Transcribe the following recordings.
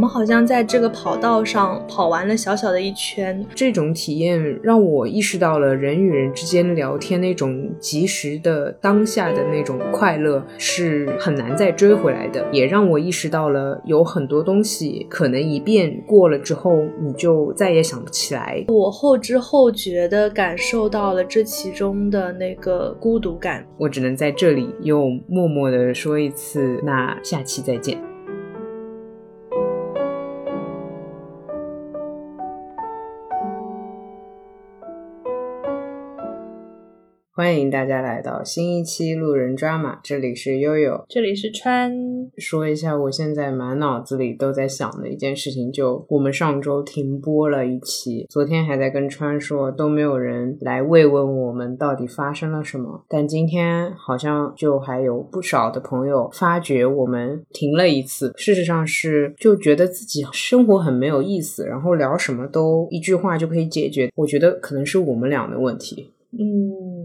们好像在这个跑道上跑完了小小的一圈。这种体验让我意识到了人与人之间聊天那种及时的当下的那种快乐是很难再追回来的，也让我意识到了有很多东西可能一遍过了之后你就再也想不起来。我后知后觉的感受到了这其中的那个孤独感。我只能在这里又默默的说一次，那下期再见。欢迎大家来到新一期路人抓马，这里是悠悠，这里是川。说一下，我现在满脑子里都在想的一件事情，就我们上周停播了一期，昨天还在跟川说，都没有人来慰问我们到底发生了什么。但今天好像就还有不少的朋友发觉我们停了一次，事实上是就觉得自己生活很没有意思，然后聊什么都一句话就可以解决。我觉得可能是我们俩的问题。嗯，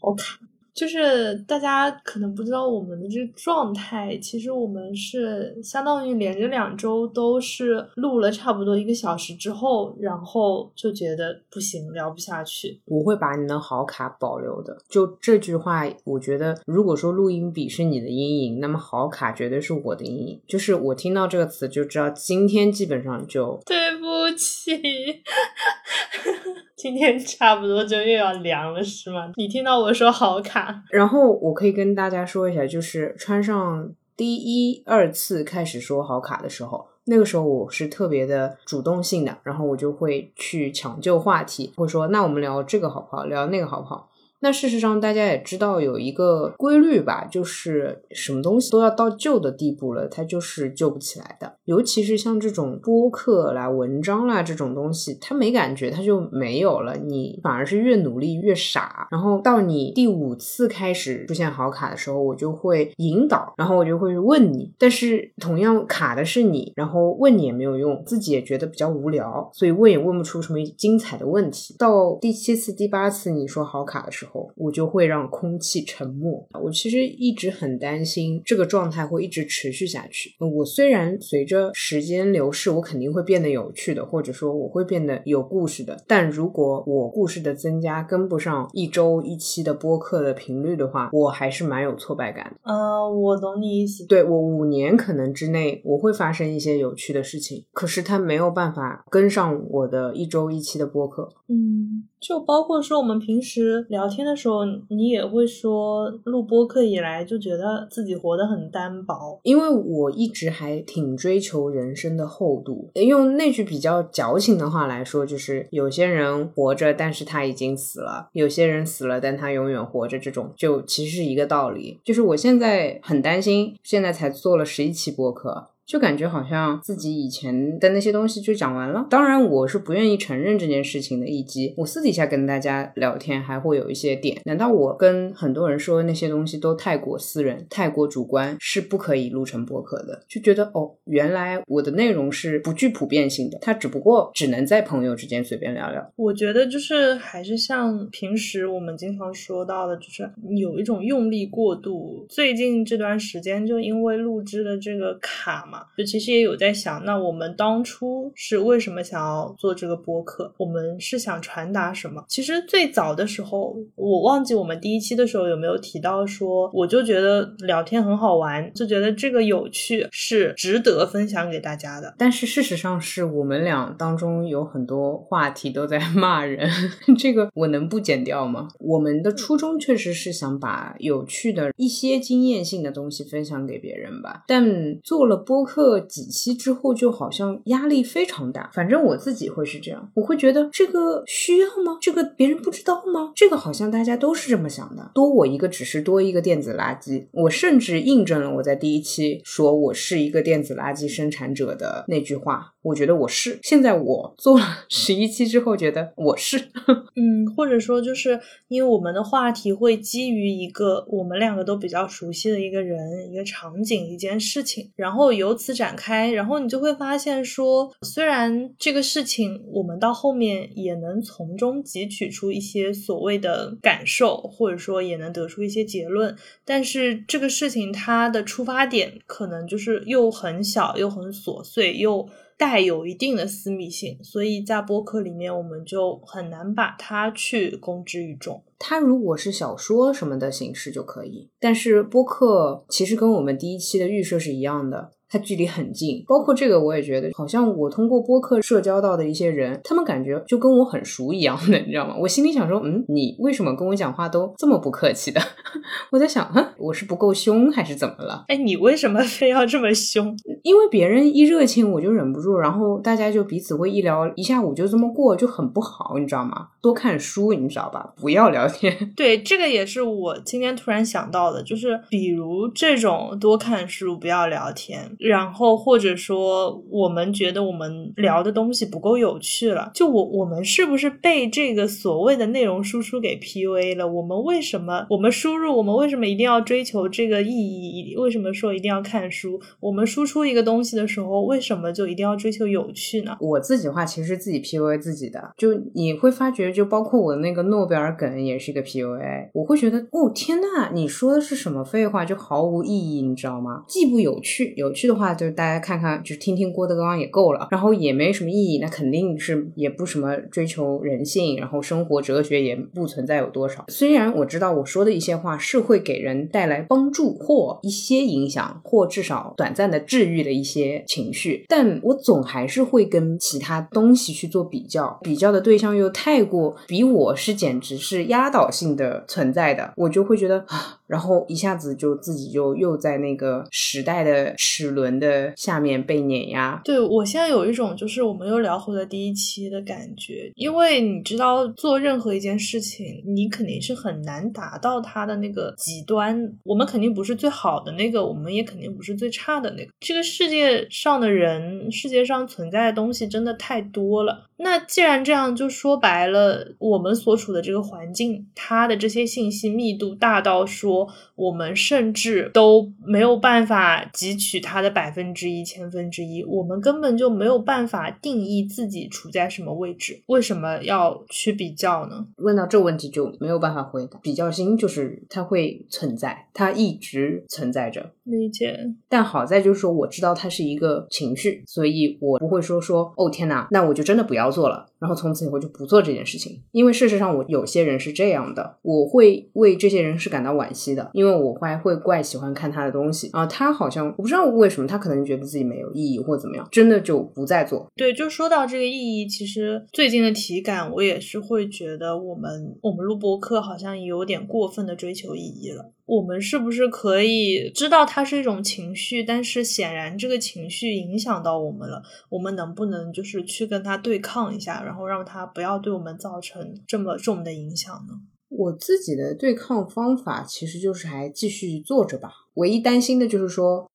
好卡。就是大家可能不知道我们的这个状态，其实我们是相当于连着两周都是录了差不多一个小时之后，然后就觉得不行，聊不下去。我会把你的好卡保留的。就这句话，我觉得如果说录音笔是你的阴影，那么好卡绝对是我的阴影。就是我听到这个词就知道，今天基本上就对不起。今天差不多就又要凉了，是吗？你听到我说好卡，然后我可以跟大家说一下，就是穿上第一二次开始说好卡的时候，那个时候我是特别的主动性的，然后我就会去抢救话题，会说那我们聊这个好不好？聊那个好不好？那事实上，大家也知道有一个规律吧，就是什么东西都要到旧的地步了，它就是救不起来的。尤其是像这种播客啦、文章啦这种东西，它没感觉，它就没有了。你反而是越努力越傻。然后到你第五次开始出现好卡的时候，我就会引导，然后我就会问你。但是同样卡的是你，然后问你也没有用，自己也觉得比较无聊，所以问也问不出什么精彩的问题。到第七次、第八次你说好卡的时候。我就会让空气沉默。我其实一直很担心这个状态会一直持续下去。我虽然随着时间流逝，我肯定会变得有趣的，或者说我会变得有故事的。但如果我故事的增加跟不上一周一期的播客的频率的话，我还是蛮有挫败感。嗯，我懂你意思。对我五年可能之内我会发生一些有趣的事情，可是它没有办法跟上我的一周一期的播客。嗯。就包括说我们平时聊天的时候，你也会说录播课以来就觉得自己活得很单薄，因为我一直还挺追求人生的厚度。用那句比较矫情的话来说，就是有些人活着，但是他已经死了；有些人死了，但他永远活着。这种就其实是一个道理。就是我现在很担心，现在才做了十一期播客。就感觉好像自己以前的那些东西就讲完了。当然，我是不愿意承认这件事情的，以及我私底下跟大家聊天还会有一些点。难道我跟很多人说那些东西都太过私人、太过主观，是不可以录成播客的？就觉得哦，原来我的内容是不具普遍性的，它只不过只能在朋友之间随便聊聊。我觉得就是还是像平时我们经常说到的，就是有一种用力过度。最近这段时间就因为录制的这个卡嘛。就其实也有在想，那我们当初是为什么想要做这个播客？我们是想传达什么？其实最早的时候，我忘记我们第一期的时候有没有提到说，我就觉得聊天很好玩，就觉得这个有趣是值得分享给大家的。但是事实上是我们俩当中有很多话题都在骂人，这个我能不剪掉吗？我们的初衷确实是想把有趣的一些经验性的东西分享给别人吧，但做了播。客几期之后，就好像压力非常大。反正我自己会是这样，我会觉得这个需要吗？这个别人不知道吗？这个好像大家都是这么想的。多我一个，只是多一个电子垃圾。我甚至印证了我在第一期说我是一个电子垃圾生产者的那句话。我觉得我是。现在我做了 十一期之后，觉得我是。嗯，或者说就是因为我们的话题会基于一个我们两个都比较熟悉的一个人、一个场景、一件事情，然后有。由此展开，然后你就会发现说，虽然这个事情我们到后面也能从中汲取出一些所谓的感受，或者说也能得出一些结论，但是这个事情它的出发点可能就是又很小，又很琐碎，又。带有一定的私密性，所以在播客里面我们就很难把它去公之于众。它如果是小说什么的形式就可以，但是播客其实跟我们第一期的预设是一样的。它距离很近，包括这个我也觉得，好像我通过播客社交到的一些人，他们感觉就跟我很熟一样的，你知道吗？我心里想说，嗯，你为什么跟我讲话都这么不客气的？我在想，哼，我是不够凶还是怎么了？哎，你为什么非要这么凶？因为别人一热情我就忍不住，然后大家就彼此会一聊一下午就这么过，就很不好，你知道吗？多看书，你知道吧？不要聊天。对，这个也是我今天突然想到的，就是比如这种多看书，不要聊天。然后或者说，我们觉得我们聊的东西不够有趣了，就我我们是不是被这个所谓的内容输出给 PUA 了？我们为什么我们输入，我们为什么一定要追求这个意义？为什么说一定要看书？我们输出一个东西的时候，为什么就一定要追求有趣呢？我自己的话，其实自己 PUA 自己的，就你会发觉，就包括我那个诺贝尔梗也是一个 PUA，我会觉得，哦天呐，你说的是什么废话，就毫无意义，你知道吗？既不有趣，有趣的话就是。大家看看，就是听听郭德纲也够了，然后也没什么意义，那肯定是也不什么追求人性，然后生活哲学也不存在有多少。虽然我知道我说的一些话是会给人带来帮助或一些影响，或至少短暂的治愈的一些情绪，但我总还是会跟其他东西去做比较，比较的对象又太过比我是简直是压倒性的存在的，我就会觉得啊。然后一下子就自己就又在那个时代的齿轮的下面被碾压。对我现在有一种就是我们又聊回了第一期的感觉，因为你知道做任何一件事情，你肯定是很难达到它的那个极端。我们肯定不是最好的那个，我们也肯定不是最差的那个。这个世界上的人，世界上存在的东西真的太多了。那既然这样，就说白了，我们所处的这个环境，它的这些信息密度大到说，我们甚至都没有办法汲取它的百分之一、千分之一，我们根本就没有办法定义自己处在什么位置。为什么要去比较呢？问到这个问题就没有办法回答。比较心就是它会存在，它一直存在着。理解。但好在就是说，我知道它是一个情绪，所以我不会说说哦天哪，那我就真的不要。做了，然后从此以后就不做这件事情。因为事实上，我有些人是这样的，我会为这些人是感到惋惜的，因为我还会怪喜欢看他的东西啊。他好像我不知道为什么，他可能觉得自己没有意义或怎么样，真的就不再做。对，就说到这个意义，其实最近的体感，我也是会觉得我们我们录播课好像有点过分的追求意义了。我们是不是可以知道它是一种情绪？但是显然这个情绪影响到我们了。我们能不能就是去跟它对抗一下，然后让它不要对我们造成这么重的影响呢？我自己的对抗方法其实就是还继续做着吧。唯一担心的就是说。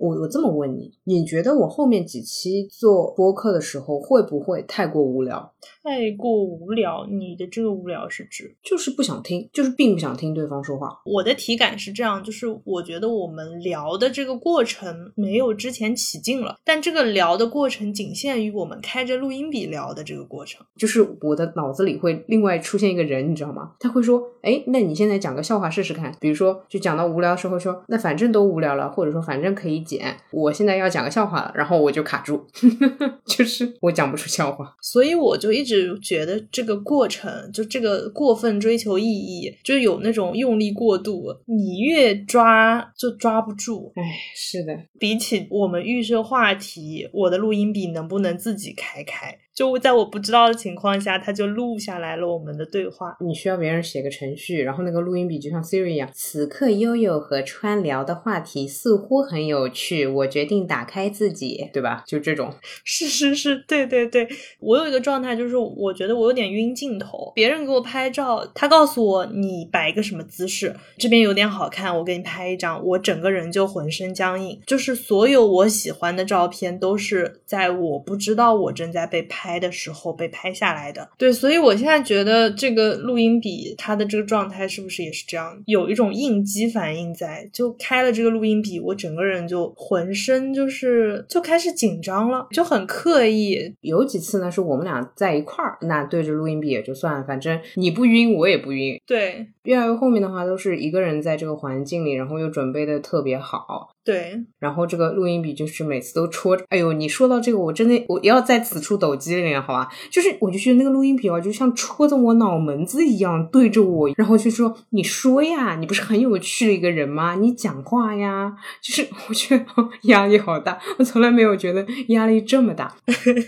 我我这么问你，你觉得我后面几期做播客的时候会不会太过无聊？太过无聊？你的这个无聊是指就是不想听，就是并不想听对方说话。我的体感是这样，就是我觉得我们聊的这个过程没有之前起劲了，但这个聊的过程仅限于我们开着录音笔聊的这个过程。就是我的脑子里会另外出现一个人，你知道吗？他会说：“哎，那你现在讲个笑话试试看。”比如说，就讲到无聊的时候说：“那反正都无聊了，或者说反正可以。”剪，我现在要讲个笑话了，然后我就卡住，就是我讲不出笑话，所以我就一直觉得这个过程，就这个过分追求意义，就有那种用力过度，你越抓就抓不住。哎，是的，比起我们预设话题，我的录音笔能不能自己开开？就在我不知道的情况下，他就录下来了我们的对话。你需要别人写个程序，然后那个录音笔就像 Siri 一样。此刻悠悠和川聊的话题似乎很有趣，我决定打开自己，对吧？就这种。是是是，对对对。我有一个状态，就是我觉得我有点晕镜头。别人给我拍照，他告诉我你摆一个什么姿势，这边有点好看，我给你拍一张，我整个人就浑身僵硬。就是所有我喜欢的照片，都是在我不知道我正在被拍。拍的时候被拍下来的。对，所以我现在觉得这个录音笔它的这个状态是不是也是这样？有一种应激反应在，就开了这个录音笔，我整个人就浑身就是就开始紧张了，就很刻意。有几次呢，是我们俩在一块儿，那对着录音笔也就算了，反正你不晕，我也不晕。对，越来越后面的话，都是一个人在这个环境里，然后又准备的特别好。对，然后这个录音笔就是每次都戳着，哎呦，你说到这个，我真的我要在此处抖机灵，好吧？就是我就觉得那个录音笔啊，就像戳着我脑门子一样，对着我，然后就说：“你说呀，你不是很有趣的一个人吗？你讲话呀。”就是我觉得 压力好大，我从来没有觉得压力这么大。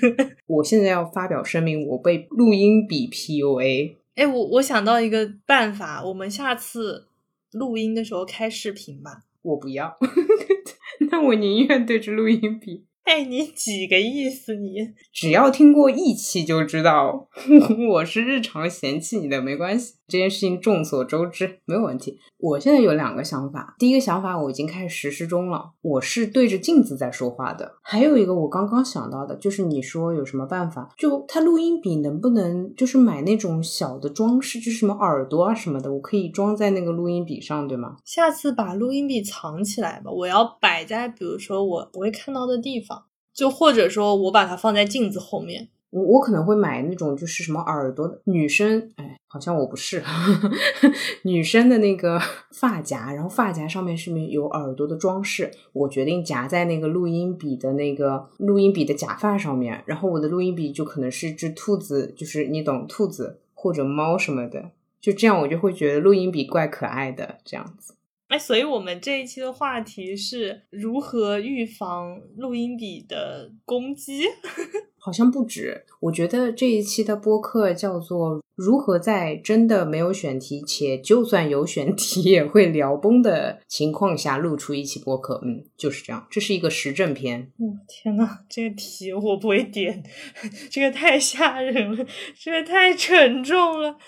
我现在要发表声明，我被录音笔 PUA。哎，我我想到一个办法，我们下次录音的时候开视频吧。我不要，那我宁愿对着录音笔。哎，你几个意思？你只要听过一期就知道，我是日常嫌弃你的，没关系。这件事情众所周知，没有问题。我现在有两个想法，第一个想法我已经开始实施中了，我是对着镜子在说话的。还有一个我刚刚想到的，就是你说有什么办法？就它录音笔能不能就是买那种小的装饰，就是什么耳朵啊什么的，我可以装在那个录音笔上，对吗？下次把录音笔藏起来吧，我要摆在比如说我不会看到的地方，就或者说我把它放在镜子后面。我我可能会买那种就是什么耳朵女生，哎，好像我不是 女生的那个发夹，然后发夹上面是面有耳朵的装饰，我决定夹在那个录音笔的那个录音笔的假发上面，然后我的录音笔就可能是只兔子，就是你懂兔子或者猫什么的，就这样我就会觉得录音笔怪可爱的这样子。哎，所以我们这一期的话题是如何预防录音笔的攻击。好像不止，我觉得这一期的播客叫做“如何在真的没有选题，且就算有选题也会聊崩的情况下录出一期播客”。嗯，就是这样，这是一个实证片。哦天呐，这个题我不会点，这个太吓人了，这个太沉重了。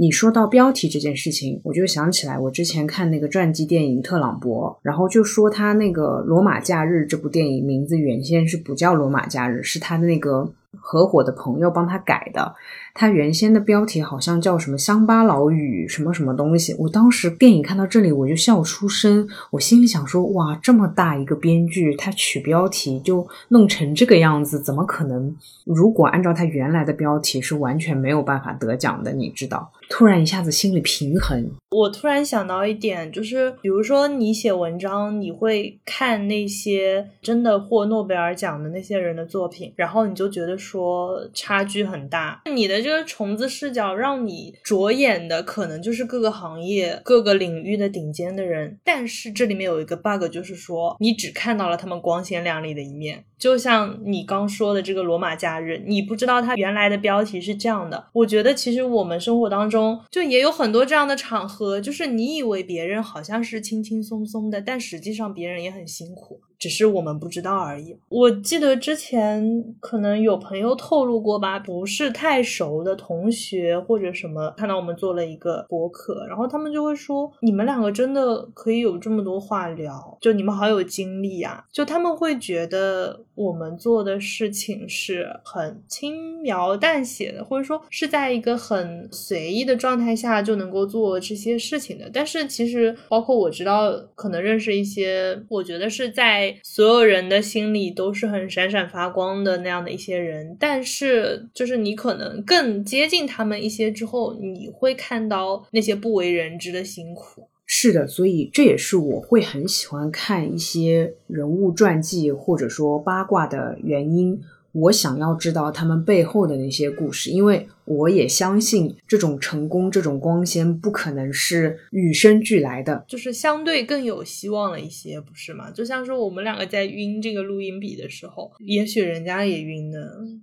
你说到标题这件事情，我就想起来我之前看那个传记电影《特朗博》，然后就说他那个《罗马假日》这部电影名字原先是不叫《罗马假日》，是他的那个合伙的朋友帮他改的。他原先的标题好像叫什么“乡巴佬与什么什么东西”。我当时电影看到这里我就笑出声，我心里想说：哇，这么大一个编剧，他取标题就弄成这个样子，怎么可能？如果按照他原来的标题，是完全没有办法得奖的，你知道。突然一下子心里平衡。我突然想到一点，就是比如说你写文章，你会看那些真的获诺贝尔奖的那些人的作品，然后你就觉得说差距很大。你的这个虫子视角让你着眼的可能就是各个行业、各个领域的顶尖的人，但是这里面有一个 bug，就是说你只看到了他们光鲜亮丽的一面。就像你刚说的这个罗马假日，你不知道它原来的标题是这样的。我觉得其实我们生活当中就也有很多这样的场合，就是你以为别人好像是轻轻松松的，但实际上别人也很辛苦。只是我们不知道而已。我记得之前可能有朋友透露过吧，不是太熟的同学或者什么，看到我们做了一个博客，然后他们就会说：“你们两个真的可以有这么多话聊，就你们好有精力啊！”就他们会觉得我们做的事情是很轻描淡写的，或者说是在一个很随意的状态下就能够做这些事情的。但是其实，包括我知道，可能认识一些，我觉得是在。所有人的心里都是很闪闪发光的那样的一些人，但是就是你可能更接近他们一些之后，你会看到那些不为人知的辛苦。是的，所以这也是我会很喜欢看一些人物传记或者说八卦的原因。我想要知道他们背后的那些故事，因为。我也相信这种成功、这种光鲜不可能是与生俱来的，就是相对更有希望了一些，不是吗？就像是我们两个在晕这个录音笔的时候，也许人家也晕呢。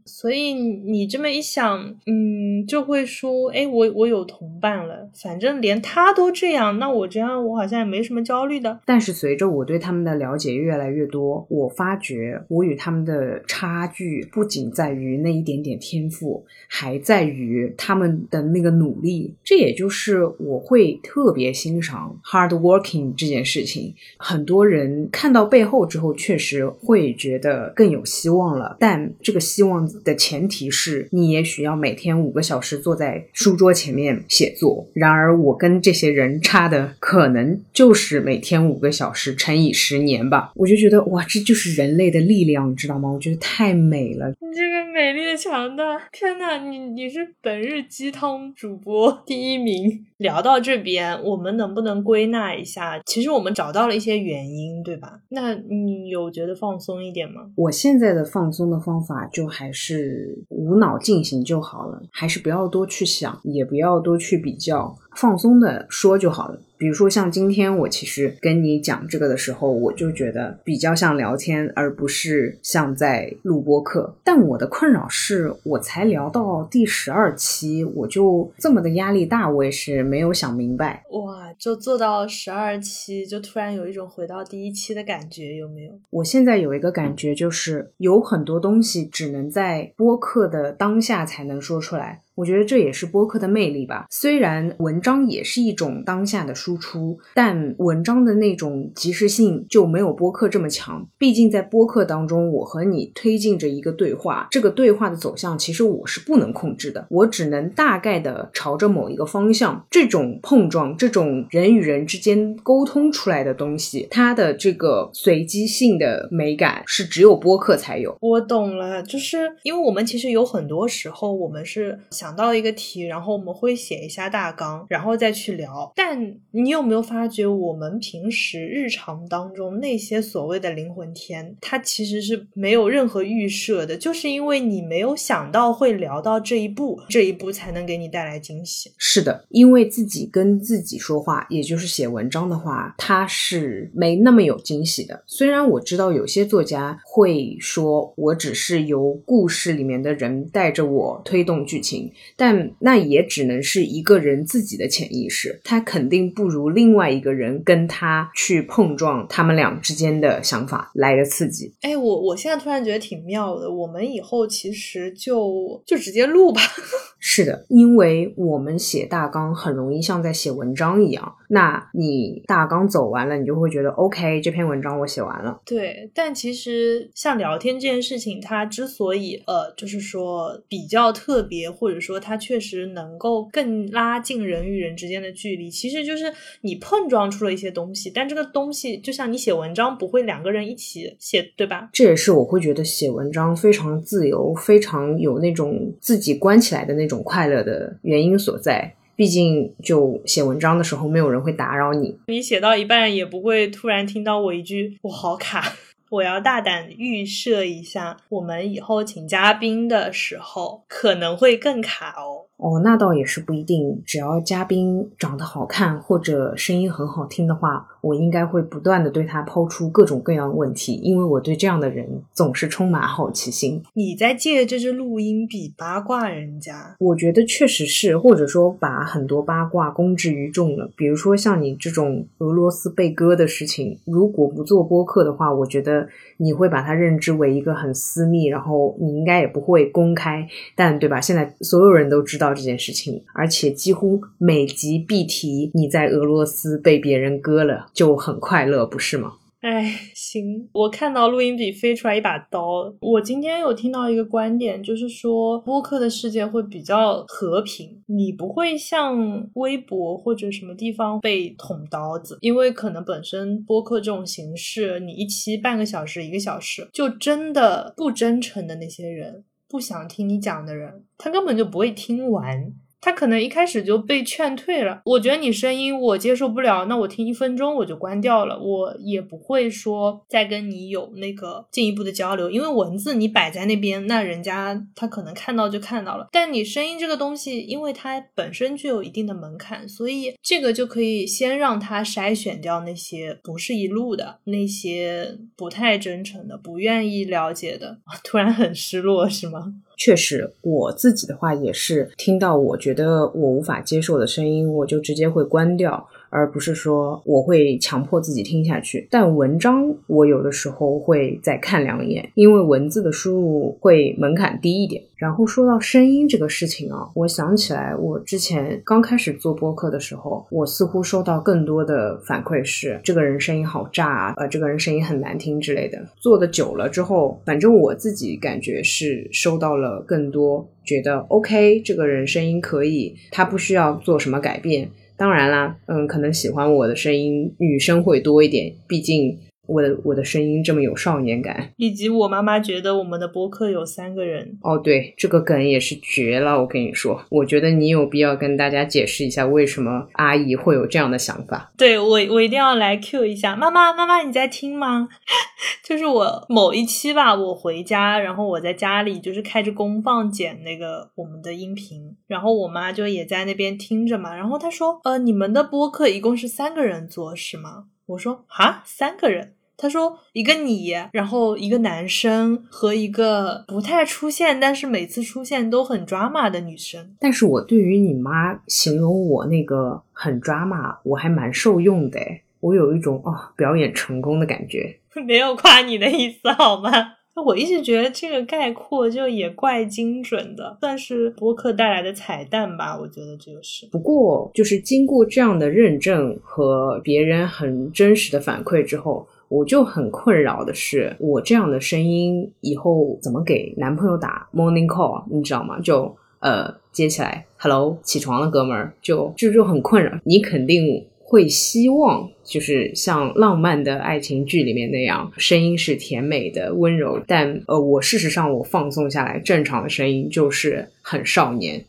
所以你这么一想，嗯，就会说，哎，我我有同伴了，反正连他都这样，那我这样我好像也没什么焦虑的。但是随着我对他们的了解越来越多，我发觉我与他们的差距不仅在于那一点点天赋，还在。于他们的那个努力。这也就是我会特别欣赏 hard working 这件事情。很多人看到背后之后，确实会觉得更有希望了。但这个希望的前提是你也许要每天五个小时坐在书桌前面写作。然而，我跟这些人差的可能就是每天五个小时乘以十年吧。我就觉得哇，这就是人类的力量，你知道吗？我觉得太美了。你这个美丽的强大，天呐，你你是本日鸡汤主播 第一名。聊到这边，我们能不能归纳一下？其实我们找到了一些原因，对吧？那你有觉得放松一点吗？我现在的放松的方法就还是无脑进行就好了，还是不要多去想，也不要多去比较，放松的说就好了。比如说像今天我其实跟你讲这个的时候，我就觉得比较像聊天，而不是像在录播课。但我的困扰是我才聊到第十二期，我就这么的压力大，我也是没有想明白。哇，就做到十二期，就突然有一种回到第一期的感觉，有没有？我现在有一个感觉，就是有很多东西只能在播客的当下才能说出来。我觉得这也是播客的魅力吧。虽然文章也是一种当下的输出，但文章的那种及时性就没有播客这么强。毕竟在播客当中，我和你推进着一个对话，这个对话的走向其实我是不能控制的，我只能大概的朝着某一个方向。这种碰撞，这种人与人之间沟通出来的东西，它的这个随机性的美感是只有播客才有。我懂了，就是因为我们其实有很多时候，我们是想。想到一个题，然后我们会写一下大纲，然后再去聊。但你有没有发觉，我们平时日常当中那些所谓的灵魂天，它其实是没有任何预设的，就是因为你没有想到会聊到这一步，这一步才能给你带来惊喜。是的，因为自己跟自己说话，也就是写文章的话，它是没那么有惊喜的。虽然我知道有些作家会说，我只是由故事里面的人带着我推动剧情。但那也只能是一个人自己的潜意识，他肯定不如另外一个人跟他去碰撞，他们俩之间的想法来的刺激。哎，我我现在突然觉得挺妙的，我们以后其实就就直接录吧。是的，因为我们写大纲很容易像在写文章一样。那你大纲走完了，你就会觉得 OK，这篇文章我写完了。对，但其实像聊天这件事情，它之所以呃，就是说比较特别，或者说它确实能够更拉近人与人之间的距离，其实就是你碰撞出了一些东西。但这个东西就像你写文章不会两个人一起写，对吧？这也是我会觉得写文章非常自由，非常有那种自己关起来的那。种快乐的原因所在，毕竟就写文章的时候，没有人会打扰你。你写到一半，也不会突然听到我一句“我好卡”。我要大胆预设一下，我们以后请嘉宾的时候，可能会更卡哦。哦，那倒也是不一定。只要嘉宾长得好看或者声音很好听的话，我应该会不断的对他抛出各种各样的问题，因为我对这样的人总是充满好奇心。你在借这支录音笔八卦人家？我觉得确实是，或者说把很多八卦公之于众了。比如说像你这种俄罗斯被割的事情，如果不做播客的话，我觉得你会把它认知为一个很私密，然后你应该也不会公开。但对吧？现在所有人都知道。这件事情，而且几乎每集必提你在俄罗斯被别人割了，就很快乐，不是吗？哎，行，我看到录音笔飞出来一把刀。我今天有听到一个观点，就是说播客的世界会比较和平，你不会像微博或者什么地方被捅刀子，因为可能本身播客这种形式，你一期半个小时、一个小时，就真的不真诚的那些人。不想听你讲的人，他根本就不会听完。他可能一开始就被劝退了。我觉得你声音我接受不了，那我听一分钟我就关掉了，我也不会说再跟你有那个进一步的交流，因为文字你摆在那边，那人家他可能看到就看到了。但你声音这个东西，因为它本身具有一定的门槛，所以这个就可以先让他筛选掉那些不是一路的，那些不太真诚的、不愿意了解的。突然很失落，是吗？确实，我自己的话也是听到我觉得我无法接受的声音，我就直接会关掉。而不是说我会强迫自己听下去。但文章我有的时候会再看两眼，因为文字的输入会门槛低一点。然后说到声音这个事情啊，我想起来我之前刚开始做播客的时候，我似乎收到更多的反馈是这个人声音好炸啊，呃，这个人声音很难听之类的。做的久了之后，反正我自己感觉是收到了更多，觉得 OK，这个人声音可以，他不需要做什么改变。当然啦，嗯，可能喜欢我的声音女生会多一点，毕竟。我的我的声音这么有少年感，以及我妈妈觉得我们的播客有三个人哦，对，这个梗也是绝了。我跟你说，我觉得你有必要跟大家解释一下为什么阿姨会有这样的想法。对我，我一定要来 Q 一下妈妈，妈妈你在听吗？就是我某一期吧，我回家，然后我在家里就是开着功放剪那个我们的音频，然后我妈就也在那边听着嘛，然后她说，呃，你们的播客一共是三个人做是吗？我说啊，三个人。他说：“一个你，然后一个男生和一个不太出现，但是每次出现都很 drama 的女生。但是我对于你妈形容我那个很 drama，我还蛮受用的我有一种哦表演成功的感觉。没有夸你的意思好吗？我一直觉得这个概括就也怪精准的，算是播客带来的彩蛋吧。我觉得这个是。不过就是经过这样的认证和别人很真实的反馈之后。”我就很困扰的是，我这样的声音以后怎么给男朋友打 morning call，你知道吗？就呃接起来，hello，起床了，哥们儿，就就就很困扰。你肯定会希望，就是像浪漫的爱情剧里面那样，声音是甜美的、温柔，但呃，我事实上我放松下来，正常的声音就是很少年。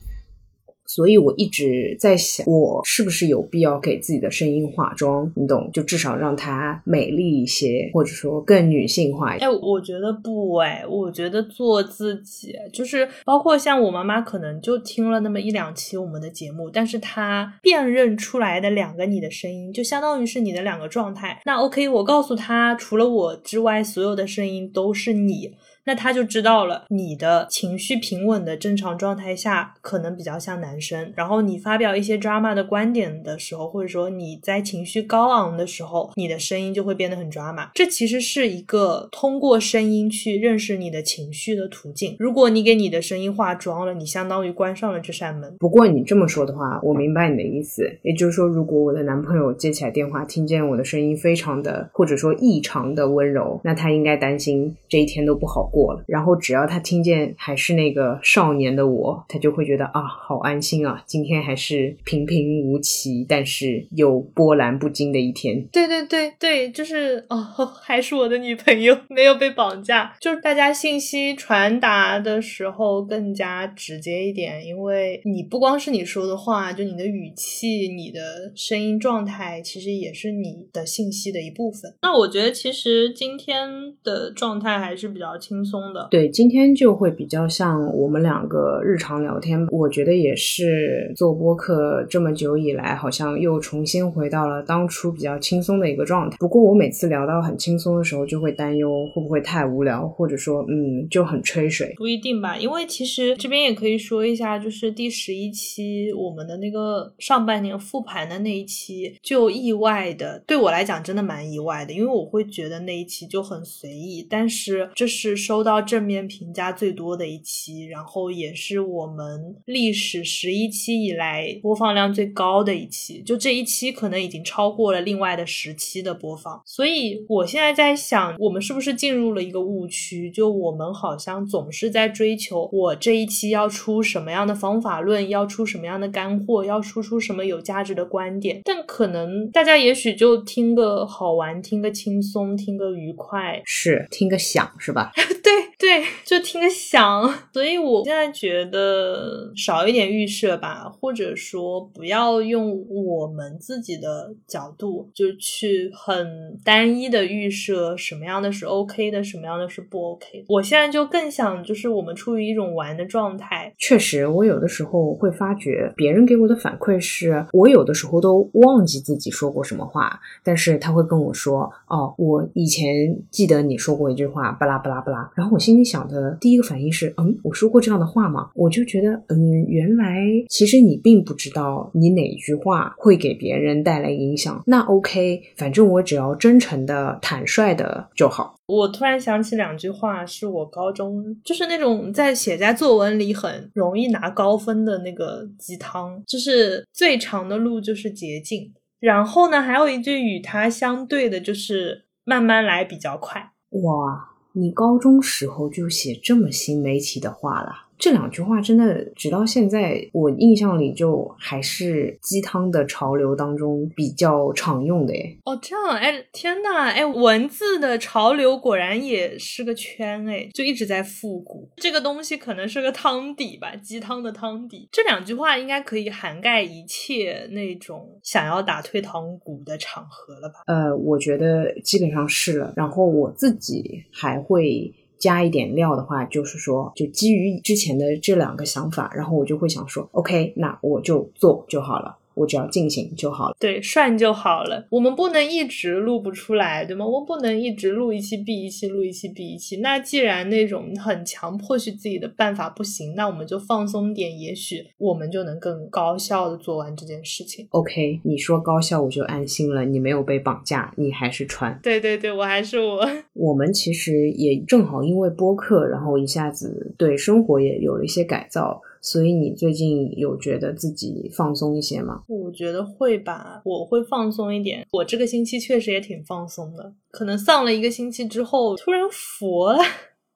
所以我一直在想，我是不是有必要给自己的声音化妆？你懂，就至少让它美丽一些，或者说更女性化一点。哎，我觉得不哎，我觉得做自己，就是包括像我妈妈，可能就听了那么一两期我们的节目，但是她辨认出来的两个你的声音，就相当于是你的两个状态。那 OK，我告诉她，除了我之外，所有的声音都是你。那他就知道了，你的情绪平稳的正常状态下，可能比较像男生。然后你发表一些 drama 的观点的时候，或者说你在情绪高昂的时候，你的声音就会变得很 drama。这其实是一个通过声音去认识你的情绪的途径。如果你给你的声音化妆了，你相当于关上了这扇门。不过你这么说的话，我明白你的意思。也就是说，如果我的男朋友接起来电话，听见我的声音非常的，或者说异常的温柔，那他应该担心这一天都不好过。过了，然后只要他听见还是那个少年的我，他就会觉得啊，好安心啊，今天还是平平无奇，但是有波澜不惊的一天。对对对对，就是 哦，还是我的女朋友，没有被绑架。就是大家信息传达的时候更加直接一点，因为你不光是你说的话，就你的语气、你的声音状态，其实也是你的信息的一部分。那我觉得其实今天的状态还是比较轻松。松的对，今天就会比较像我们两个日常聊天。我觉得也是做播客这么久以来，好像又重新回到了当初比较轻松的一个状态。不过我每次聊到很轻松的时候，就会担忧会不会太无聊，或者说嗯就很吹水。不一定吧，因为其实这边也可以说一下，就是第十一期我们的那个上半年复盘的那一期，就意外的对我来讲真的蛮意外的，因为我会觉得那一期就很随意，但是这是收。到正面评价最多的一期，然后也是我们历史十一期以来播放量最高的一期。就这一期可能已经超过了另外的十期的播放。所以我现在在想，我们是不是进入了一个误区？就我们好像总是在追求我这一期要出什么样的方法论，要出什么样的干货，要输出什么有价值的观点。但可能大家也许就听个好玩，听个轻松，听个愉快，是听个响，是吧？对对，就听个响，所以我现在觉得少一点预设吧，或者说不要用我们自己的角度就去很单一的预设什么样的是 OK 的，什么样的是不 OK。我现在就更想就是我们处于一种玩的状态。确实，我有的时候会发觉别人给我的反馈是我有的时候都忘记自己说过什么话，但是他会跟我说：“哦，我以前记得你说过一句话，巴拉巴拉巴拉。”然后我心心里想的第一个反应是，嗯，我说过这样的话吗？我就觉得，嗯，原来其实你并不知道你哪句话会给别人带来影响。那 OK，反正我只要真诚的、坦率的就好。我突然想起两句话，是我高中就是那种在写在作文里很容易拿高分的那个鸡汤，就是最长的路就是捷径。然后呢，还有一句与它相对的，就是慢慢来比较快。哇，你高中时候就写这么新媒体的话了？这两句话真的，直到现在我印象里就还是鸡汤的潮流当中比较常用的诶。哦，这样哎，天呐，哎，文字的潮流果然也是个圈哎，就一直在复古。这个东西可能是个汤底吧，鸡汤的汤底。这两句话应该可以涵盖一切那种想要打退堂鼓的场合了吧？呃，我觉得基本上是了。然后我自己还会。加一点料的话，就是说，就基于之前的这两个想法，然后我就会想说，OK，那我就做就好了。我只要进行就好了，对，涮就好了。我们不能一直录不出来，对吗？我不能一直录一期闭一期，录一期闭一期。那既然那种很强迫去自己的办法不行，那我们就放松点，也许我们就能更高效的做完这件事情。OK，你说高效我就安心了，你没有被绑架，你还是穿。对对对，我还是我。我们其实也正好因为播客，然后一下子对生活也有了一些改造。所以你最近有觉得自己放松一些吗？我觉得会吧，我会放松一点。我这个星期确实也挺放松的，可能丧了一个星期之后，突然佛了。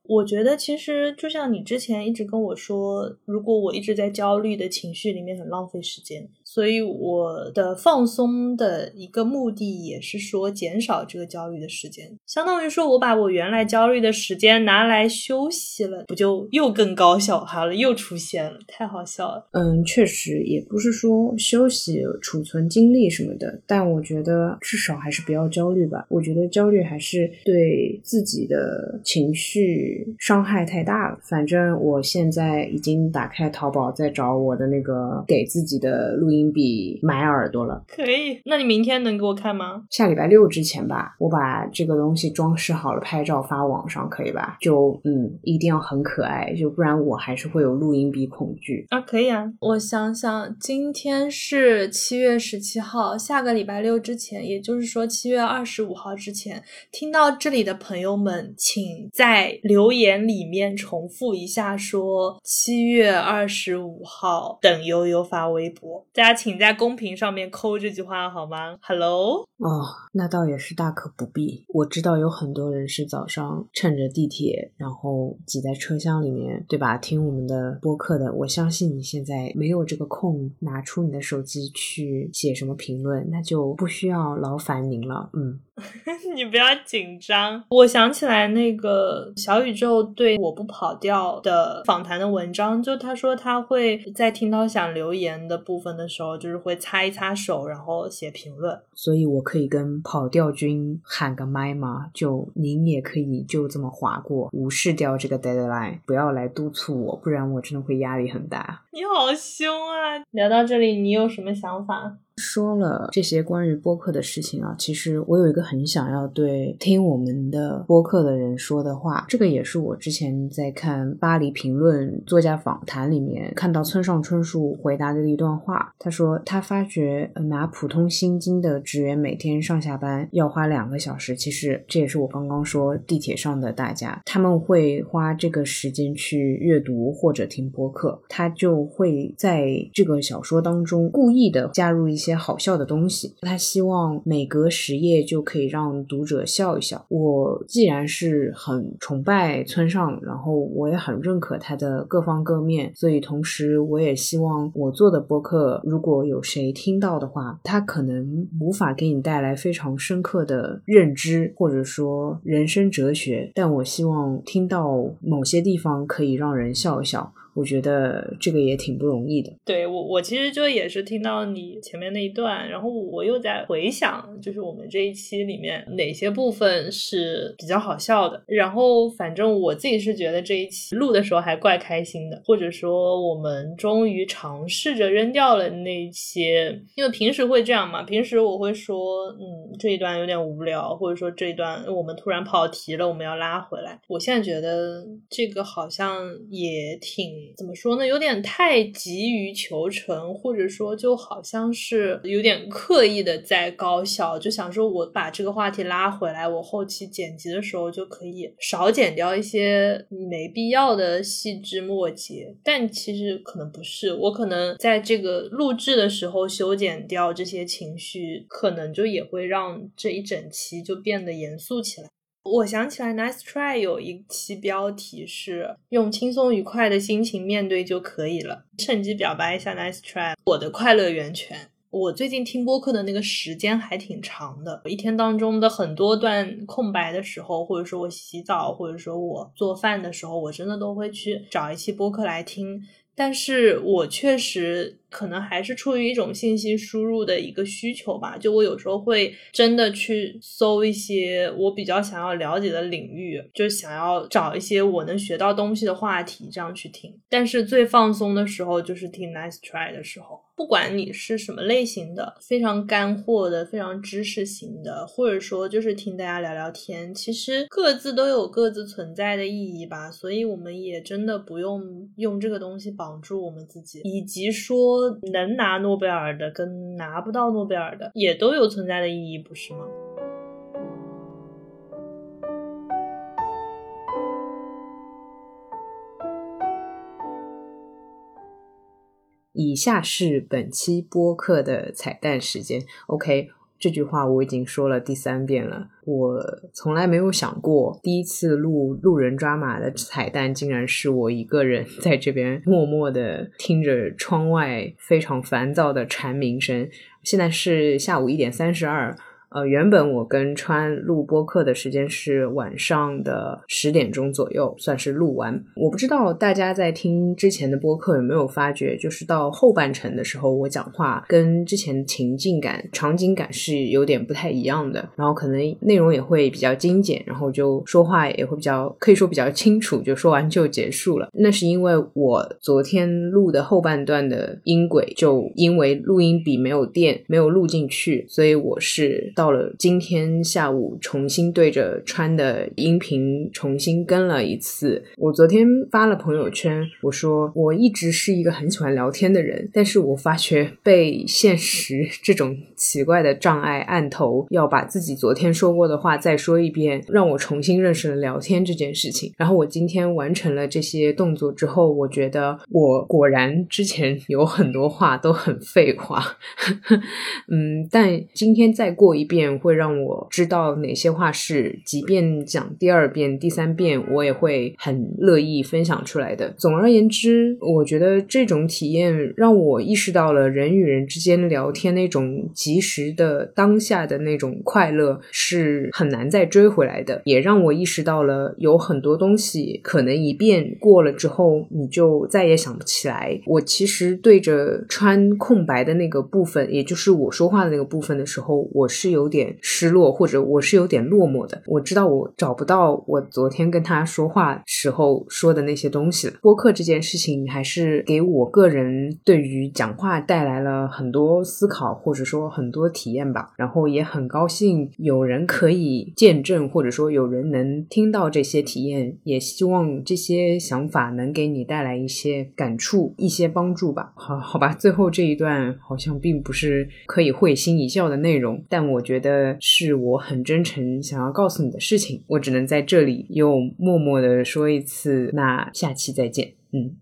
我觉得其实就像你之前一直跟我说，如果我一直在焦虑的情绪里面，很浪费时间。所以我的放松的一个目的也是说减少这个焦虑的时间，相当于说我把我原来焦虑的时间拿来休息了，不就又更高效好了？又出现了，太好笑了。嗯，确实也不是说休息储存精力什么的，但我觉得至少还是不要焦虑吧。我觉得焦虑还是对自己的情绪伤害太大了。反正我现在已经打开淘宝，在找我的那个给自己的录音。比买耳朵了，可以？那你明天能给我看吗？下礼拜六之前吧，我把这个东西装饰好了，拍照发网上，可以吧？就嗯，一定要很可爱，就不然我还是会有录音笔恐惧啊。可以啊，我想想，今天是七月十七号，下个礼拜六之前，也就是说七月二十五号之前，听到这里的朋友们，请在留言里面重复一下，说七月二十五号等悠悠发微博，大家。请在公屏上面扣这句话好吗？Hello，哦，那倒也是大可不必。我知道有很多人是早上趁着地铁，然后挤在车厢里面，对吧？听我们的播客的。我相信你现在没有这个空，拿出你的手机去写什么评论，那就不需要劳烦您了。嗯。你不要紧张，我想起来那个小宇宙对我不跑调的访谈的文章，就他说他会在听到想留言的部分的时候，就是会擦一擦手，然后写评论。所以我可以跟跑调君喊个麦吗？就您也可以就这么划过，无视掉这个 deadline，不要来督促我，不然我真的会压力很大。你好凶啊！聊到这里，你有什么想法？说了这些关于播客的事情啊，其实我有一个很想要对听我们的播客的人说的话。这个也是我之前在看《巴黎评论》作家访谈里面看到村上春树回答的一段话。他说他发觉拿普通薪金的职员每天上下班要花两个小时，其实这也是我刚刚说地铁上的大家，他们会花这个时间去阅读或者听播客，他就会在这个小说当中故意的加入一些。些好笑的东西，他希望每隔十页就可以让读者笑一笑。我既然是很崇拜村上，然后我也很认可他的各方各面，所以同时我也希望我做的播客，如果有谁听到的话，他可能无法给你带来非常深刻的认知，或者说人生哲学，但我希望听到某些地方可以让人笑一笑。我觉得这个也挺不容易的。对我，我其实就也是听到你前面那一段，然后我又在回想，就是我们这一期里面哪些部分是比较好笑的。然后反正我自己是觉得这一期录的时候还怪开心的，或者说我们终于尝试着扔掉了那些，因为平时会这样嘛，平时我会说，嗯，这一段有点无聊，或者说这一段我们突然跑题了，我们要拉回来。我现在觉得这个好像也挺。怎么说呢？有点太急于求成，或者说就好像是有点刻意的在高效，就想说我把这个话题拉回来，我后期剪辑的时候就可以少剪掉一些没必要的细枝末节。但其实可能不是，我可能在这个录制的时候修剪掉这些情绪，可能就也会让这一整期就变得严肃起来。我想起来，Nice Try 有一期标题是“用轻松愉快的心情面对就可以了”，趁机表白一下 Nice Try，我的快乐源泉。我最近听播客的那个时间还挺长的，一天当中的很多段空白的时候，或者说我洗澡，或者说我做饭的时候，我真的都会去找一期播客来听。但是我确实可能还是出于一种信息输入的一个需求吧，就我有时候会真的去搜一些我比较想要了解的领域，就想要找一些我能学到东西的话题，这样去听。但是最放松的时候就是听 Nice Try 的时候。不管你是什么类型的，非常干货的，非常知识型的，或者说就是听大家聊聊天，其实各自都有各自存在的意义吧。所以我们也真的不用用这个东西绑住我们自己，以及说能拿诺贝尔的跟拿不到诺贝尔的也都有存在的意义，不是吗？以下是本期播客的彩蛋时间。OK，这句话我已经说了第三遍了。我从来没有想过，第一次录路人抓马的彩蛋，竟然是我一个人在这边默默的听着窗外非常烦躁的蝉鸣声。现在是下午一点三十二。呃，原本我跟川录播课的时间是晚上的十点钟左右，算是录完。我不知道大家在听之前的播客有没有发觉，就是到后半程的时候，我讲话跟之前情境感、场景感是有点不太一样的，然后可能内容也会比较精简，然后就说话也会比较可以说比较清楚，就说完就结束了。那是因为我昨天录的后半段的音轨，就因为录音笔没有电，没有录进去，所以我是。到了今天下午，重新对着川的音频重新跟了一次。我昨天发了朋友圈，我说我一直是一个很喜欢聊天的人，但是我发觉被现实这种奇怪的障碍按头，要把自己昨天说过的话再说一遍，让我重新认识了聊天这件事情。然后我今天完成了这些动作之后，我觉得我果然之前有很多话都很废话，嗯，但今天再过一。遍会让我知道哪些话是，即便讲第二遍、第三遍，我也会很乐意分享出来的。总而言之，我觉得这种体验让我意识到了人与人之间聊天那种及时的当下的那种快乐是很难再追回来的，也让我意识到了有很多东西可能一遍过了之后你就再也想不起来。我其实对着穿空白的那个部分，也就是我说话的那个部分的时候，我是有。有点失落，或者我是有点落寞的。我知道我找不到我昨天跟他说话时候说的那些东西了。播客这件事情还是给我个人对于讲话带来了很多思考，或者说很多体验吧。然后也很高兴有人可以见证，或者说有人能听到这些体验。也希望这些想法能给你带来一些感触、一些帮助吧。好，好吧。最后这一段好像并不是可以会心一笑的内容，但我。觉觉得是我很真诚想要告诉你的事情，我只能在这里又默默的说一次。那下期再见。嗯，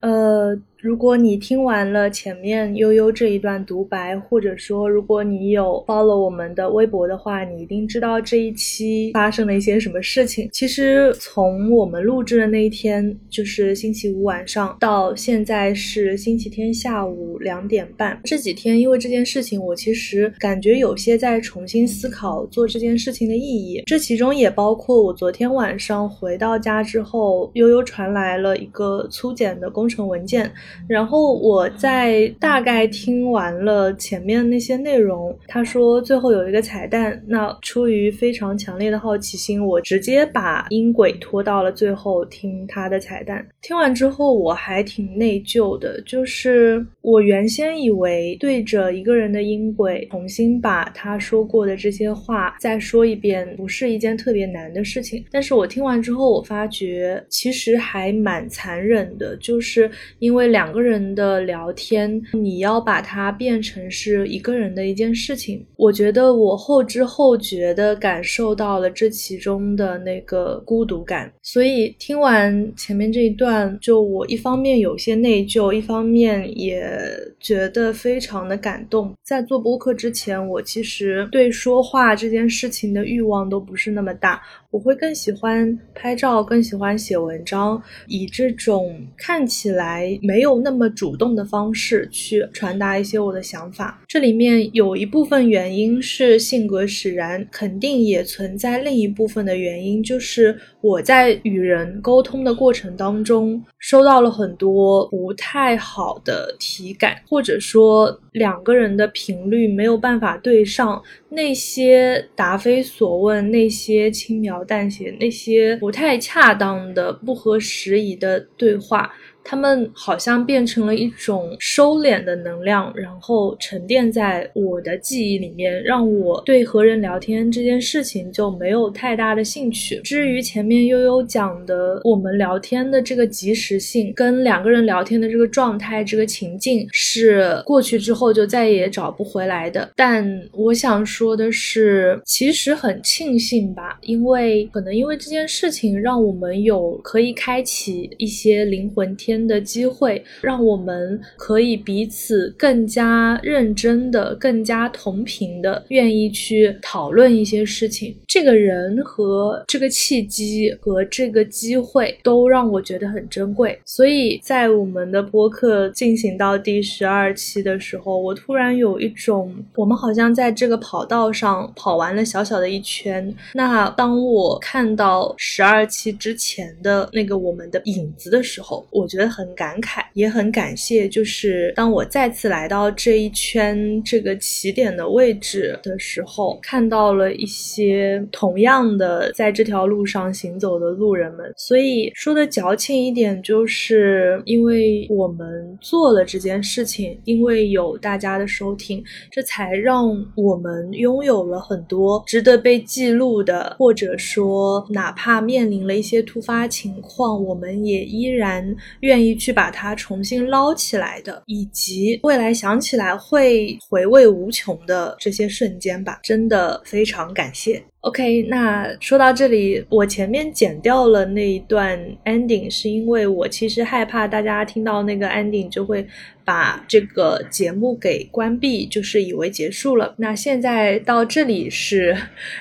呃。如果你听完了前面悠悠这一段独白，或者说如果你有 follow 我们的微博的话，你一定知道这一期发生了一些什么事情。其实从我们录制的那一天，就是星期五晚上，到现在是星期天下午两点半。这几天因为这件事情，我其实感觉有些在重新思考做这件事情的意义。这其中也包括我昨天晚上回到家之后，悠悠传来了一个粗简的工程文件。然后我在大概听完了前面那些内容，他说最后有一个彩蛋。那出于非常强烈的好奇心，我直接把音轨拖到了最后听他的彩蛋。听完之后我还挺内疚的，就是我原先以为对着一个人的音轨重新把他说过的这些话再说一遍，不是一件特别难的事情。但是我听完之后，我发觉其实还蛮残忍的，就是因为两。两个人的聊天，你要把它变成是一个人的一件事情。我觉得我后知后觉的感受到了这其中的那个孤独感。所以听完前面这一段，就我一方面有些内疚，一方面也觉得非常的感动。在做播客之前，我其实对说话这件事情的欲望都不是那么大。我会更喜欢拍照，更喜欢写文章，以这种看起来没有那么主动的方式去传达一些我的想法。这里面有一部分原因是性格使然，肯定也存在另一部分的原因，就是我在与人沟通的过程当中，收到了很多不太好的体感，或者说两个人的频率没有办法对上。那些答非所问，那些轻描淡写，那些不太恰当的、不合时宜的对话。他们好像变成了一种收敛的能量，然后沉淀在我的记忆里面，让我对和人聊天这件事情就没有太大的兴趣。至于前面悠悠讲的，我们聊天的这个及时性，跟两个人聊天的这个状态、这个情境，是过去之后就再也找不回来的。但我想说的是，其实很庆幸吧，因为可能因为这件事情，让我们有可以开启一些灵魂天。的机会，让我们可以彼此更加认真的、更加同频的，愿意去讨论一些事情。这个人和这个契机和这个机会，都让我觉得很珍贵。所以在我们的播客进行到第十二期的时候，我突然有一种，我们好像在这个跑道上跑完了小小的一圈。那当我看到十二期之前的那个我们的影子的时候，我觉得。很感慨，也很感谢。就是当我再次来到这一圈这个起点的位置的时候，看到了一些同样的在这条路上行走的路人们。所以说的矫情一点，就是因为我们做了这件事情，因为有大家的收听，这才让我们拥有了很多值得被记录的，或者说哪怕面临了一些突发情况，我们也依然愿。愿意去把它重新捞起来的，以及未来想起来会回味无穷的这些瞬间吧，真的非常感谢。OK，那说到这里，我前面剪掉了那一段 ending，是因为我其实害怕大家听到那个 ending 就会把这个节目给关闭，就是以为结束了。那现在到这里是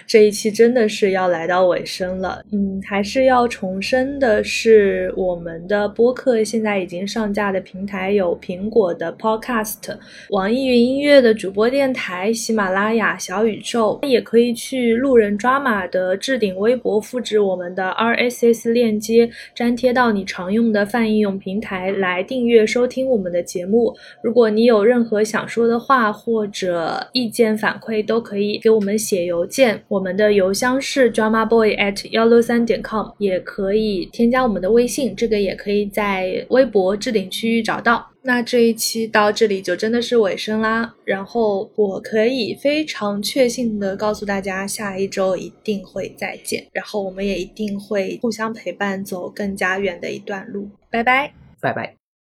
这一期真的是要来到尾声了，嗯，还是要重申的是，我们的播客现在已经上架的平台有苹果的 Podcast、网易云音乐的主播电台、喜马拉雅、小宇宙，也可以去路人。抓马的置顶微博，复制我们的 RSS 链接，粘贴到你常用的泛应用平台来订阅收听我们的节目。如果你有任何想说的话或者意见反馈，都可以给我们写邮件，我们的邮箱是 dramaboy at 幺六三点 com，也可以添加我们的微信，这个也可以在微博置顶区域找到。那这一期到这里就真的是尾声啦，然后我可以非常确信的告诉大家，下一周一定会再见，然后我们也一定会互相陪伴，走更加远的一段路。拜拜，拜拜。